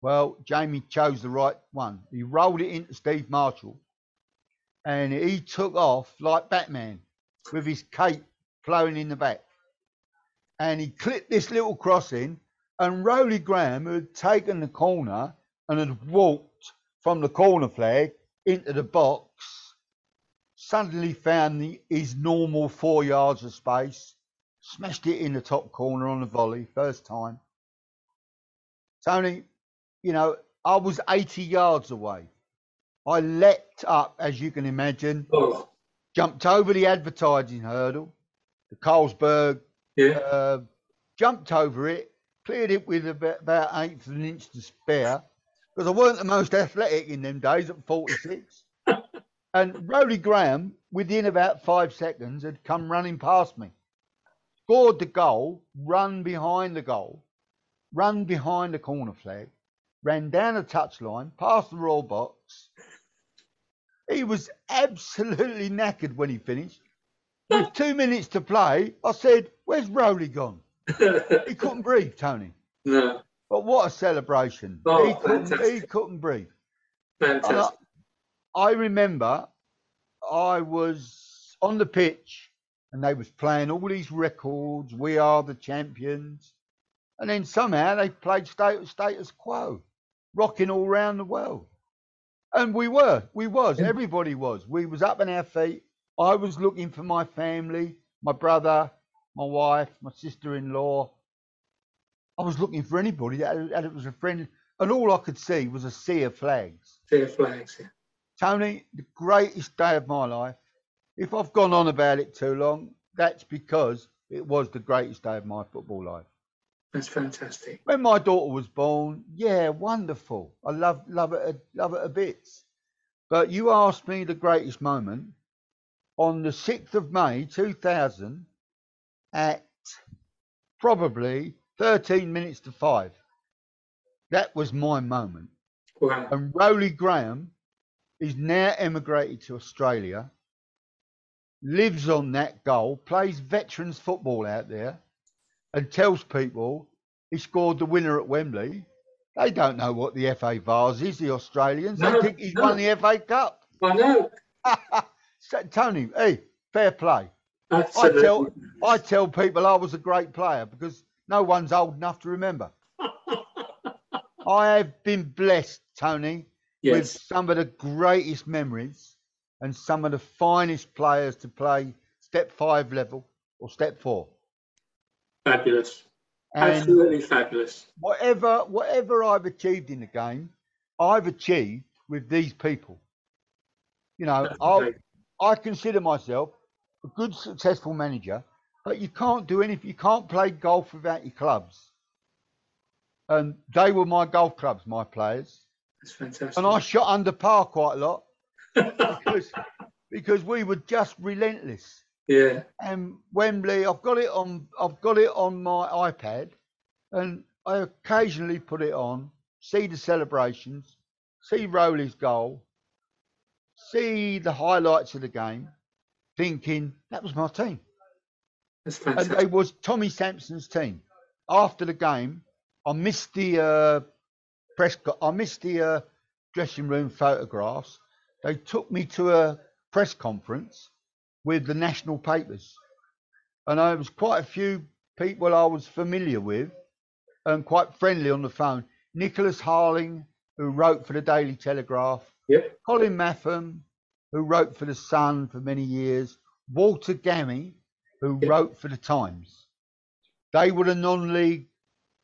Well, Jamie chose the right one. He rolled it into Steve Marshall and he took off like Batman with his cape flowing in the back. And he clipped this little cross in, and Rowley Graham, who had taken the corner and had walked from the corner flag into the box, suddenly found the, his normal four yards of space, smashed it in the top corner on the volley, first time. Tony, you know, I was 80 yards away. I leapt up, as you can imagine, Oh, jumped over the advertising hurdle, the Carlsberg, yeah. uh, jumped over it, cleared it with about, eighth of an inch to spare, because I weren't the most athletic in them days at 46. and Rowley Graham, within about five seconds, had come running past me, scored the goal, run behind the goal, run behind the corner flag, ran down the touchline, past the Royal Box. He was absolutely knackered when he finished. With two minutes to play, I said, Where's Rowley gone? He couldn't breathe, Tony. no. But what a celebration. Oh, he, couldn't, he couldn't breathe. And I, Fantastic. I remember I was on the pitch and they was playing all these records, we are the champions. And then somehow they played status, status quo, rocking all around the world. And we were, we was, everybody was. We was up on our feet. I was looking for my family, my brother, my wife, my sister-in-law. I was looking for anybody that, that it was a friend, and all I could see was a sea of flags. Fair flags. Yeah. Tony, the greatest day of my life. If I've gone on about it too long, that's because it was the greatest day of my football life. That's fantastic. When my daughter was born, yeah, wonderful. I love love it love it a bit. But you asked me the greatest moment on the sixth of May, two thousand, at probably thirteen minutes to five. That was my moment. Wow. And Rowley Graham is now emigrated to Australia, lives on that goal, plays veterans football out there, and tells people he scored the winner at Wembley. They don't know what the FA Vase is, the Australians. No, they think he's no. won the FA Cup. I know. So, Tony, hey, fair play. I tell I tell people I was a great player because no one's old enough to remember. I have been blessed, Tony, with some of the greatest memories and some of the finest players to play step five level or step four. Fabulous. And Absolutely fabulous. whatever whatever I've achieved in the game, I've achieved with these people. You know, I I consider myself a good, successful manager, but you can't do anything. You can't play golf without your clubs. And they were my golf clubs, my players. That's fantastic. And I shot under par quite a lot because because we were just relentless. yeah. And Wembley, I've got it on. I've got it on my iPad, and I occasionally put it on, see the celebrations, see Rowley's goal, see the highlights of the game, thinking that was my team, That's and it was Tommy Sampson's team. After the game, I missed the uh, press. I missed the uh, dressing room photographs. They took me to a press conference with the national papers, and I was quite a few people I was familiar with and quite friendly on the phone. Nicholas Harling, who wrote for the Daily Telegraph, Yep. Colin Matham, who wrote for the Sun for many years, Walter Gammie, who wrote for the Times. They were the non-league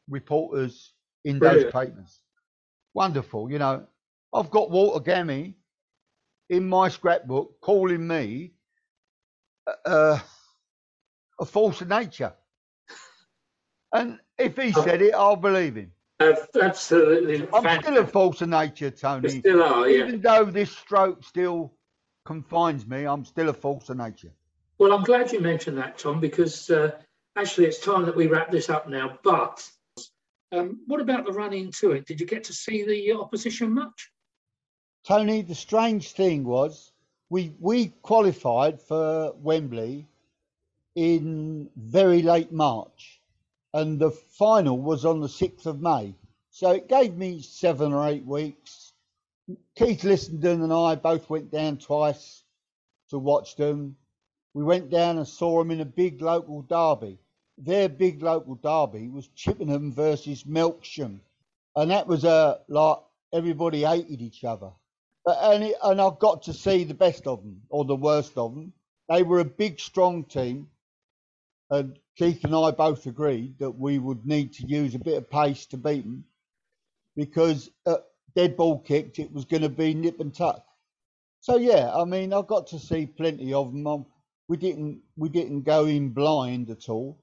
reporters in those papers. Wonderful, you know. I've got Walter Gammy in my scrapbook calling me uh, a force of nature. And if he Oh. said it, I'll believe him. Ab- Absolutely I'm still a fantastic. force of nature, You Tony. still are, yeah. Even though this stroke still confines me, I'm still a force of nature. Well, I'm glad you mentioned that, Tom, because uh, actually it's time that we wrap this up now. But um, what about the run into it? Did you get to see the opposition much? Tony, the strange thing was we we qualified for Wembley in very late March, and the final was on the sixth of May. So it gave me seven or eight weeks. Keith Lissenden and I both went down twice to watch them. We went down and saw them in a big local derby. Their big local derby was Chippenham versus Melksham, and that was a like everybody hated each other. But and it, and I got to see the best of them or the worst of them. They were a big, strong team, and Keith and I both agreed that we would need to use a bit of pace to beat them because at dead ball kicked it was going to be nip and tuck. So yeah, I mean I got to see plenty of them. Um, we didn't we didn't go in blind at all.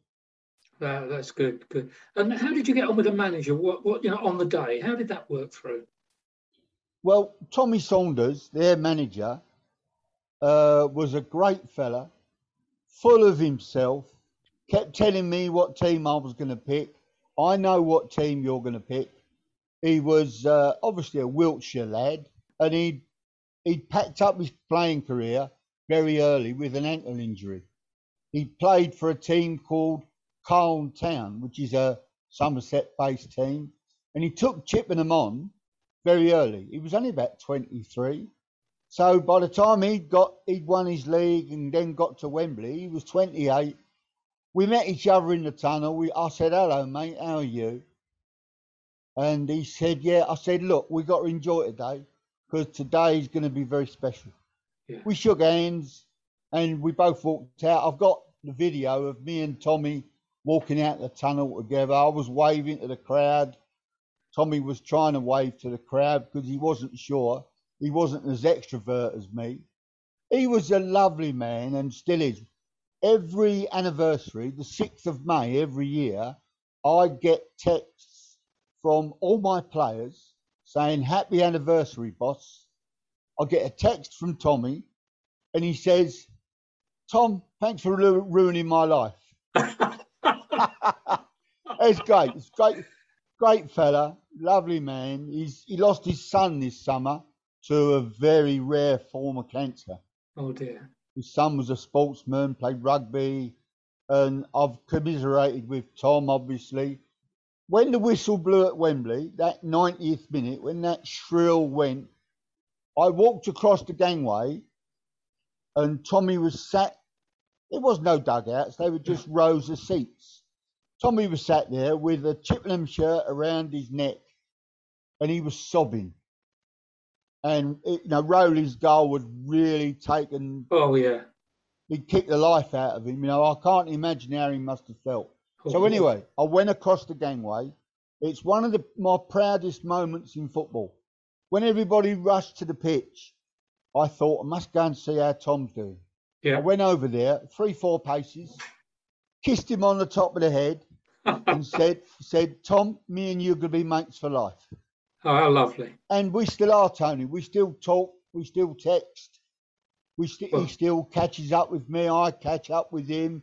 That's good, good. And how did you get on with the manager? What, what, you know, on the day? How did that work through? Well, Tommy Saunders, their manager, uh, was a great fella, full of himself, kept telling me what team I was going to pick. I know what team you're going to pick. He was uh, obviously a Wiltshire lad, and he he packed up his playing career very early with an ankle injury. He played for a team called Carlton Town, which is a Somerset-based team, and he took Chippenham on very early. He was only about 23. So by the time he'd got he'd won his league and then got to Wembley, he was 28. We met each other in the tunnel. We, I said, "Hello, mate. How are you?" And he said, "Yeah." I said, "Look, we got to enjoy today because today is going to be very special." Yeah. We shook hands and we both walked out. I've got the video of me and Tommy walking out the tunnel together. I was waving to the crowd. Tommy was trying to wave to the crowd because he wasn't sure. He wasn't as extrovert as me. He was a lovely man and still is. Every anniversary, the 6th of May every year, I get texts from all my players saying, Happy anniversary, boss. I get a text from Tommy and he says, Tom, thanks for ru- ruining my life. it's great. It's great, great fella, lovely man. He's he lost his son this summer to a very rare form of cancer. Oh dear. His son was a sportsman, played rugby, and I've commiserated with Tom, obviously. When the whistle blew at Wembley, that 90th minute, when that shrill went, I walked across the gangway and Tommy was sat. There was no dugouts, they were just rows of seats. Tommy was sat there with a Chippenham shirt around his neck and he was sobbing. And it, you know, Rowley's goal had really taken. Oh yeah. he'd kicked the life out of him. You know, I can't imagine how he must have felt. So anyway, I went across the gangway. It's one of the, my proudest moments in football. When everybody rushed to the pitch, I thought I must go and see how Tom's doing. I went over there, three, four paces, kissed him on the top of the head, and said, "said Tom, me and you are gonna be mates for life." Oh, how lovely. And we still are, Tony. We still talk. We still text. We st- Well- he still catches up with me. I catch up with him.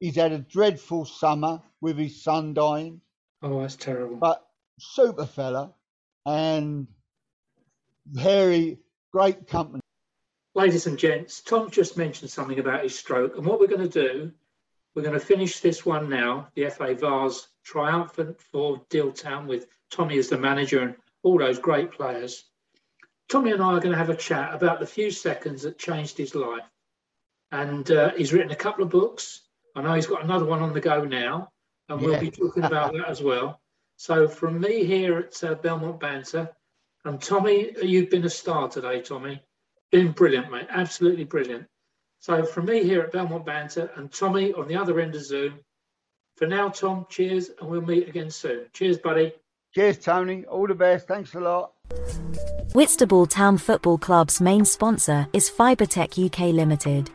He's had a dreadful summer with his son dying, Oh, that's terrible. but super fella and very great company. Ladies and gents, Tom just mentioned something about his stroke, and what we're going to do, we're going to finish this one now. The FA Vase triumphant for Deal Town with Tommy as the manager and all those great players. Tommy and I are going to have a chat about the few seconds that changed his life. And uh, he's written a couple of books. I know he's got another one on the go now, and we'll be talking about that as well. So, from me here at uh, Belmont Banter, and Tommy, you've been a star today, Tommy. Been brilliant, mate. Absolutely brilliant. So, from me here at Belmont Banter and Tommy on the other end of Zoom, for now, Tom, cheers, and we'll meet again soon. Cheers, buddy. Cheers, Tony. All the best. Thanks a lot. Whitstable Town Football Club's main sponsor is Fibertech UK Limited.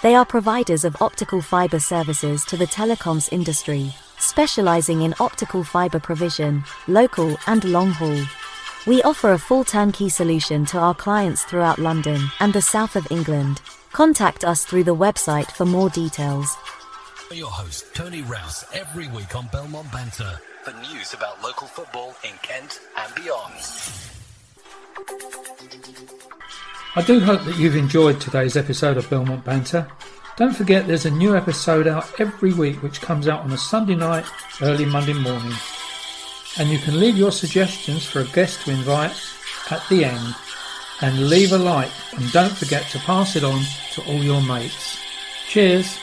They are providers of optical fiber services to the telecoms industry, specializing in optical fiber provision, local and long haul. We offer a full turnkey solution to our clients throughout London and the south of England. Contact us through the website for more details. Your host, Tony Rouse, every week on Belmont Banter for news about local football in Kent and beyond. I do hope that you've enjoyed today's episode of Belmont Banter. Don't forget there's a new episode out every week which comes out on a Sunday night, early Monday morning. And you can leave your suggestions for a guest to invite at the end. And leave a like and don't forget to pass it on to all your mates. Cheers!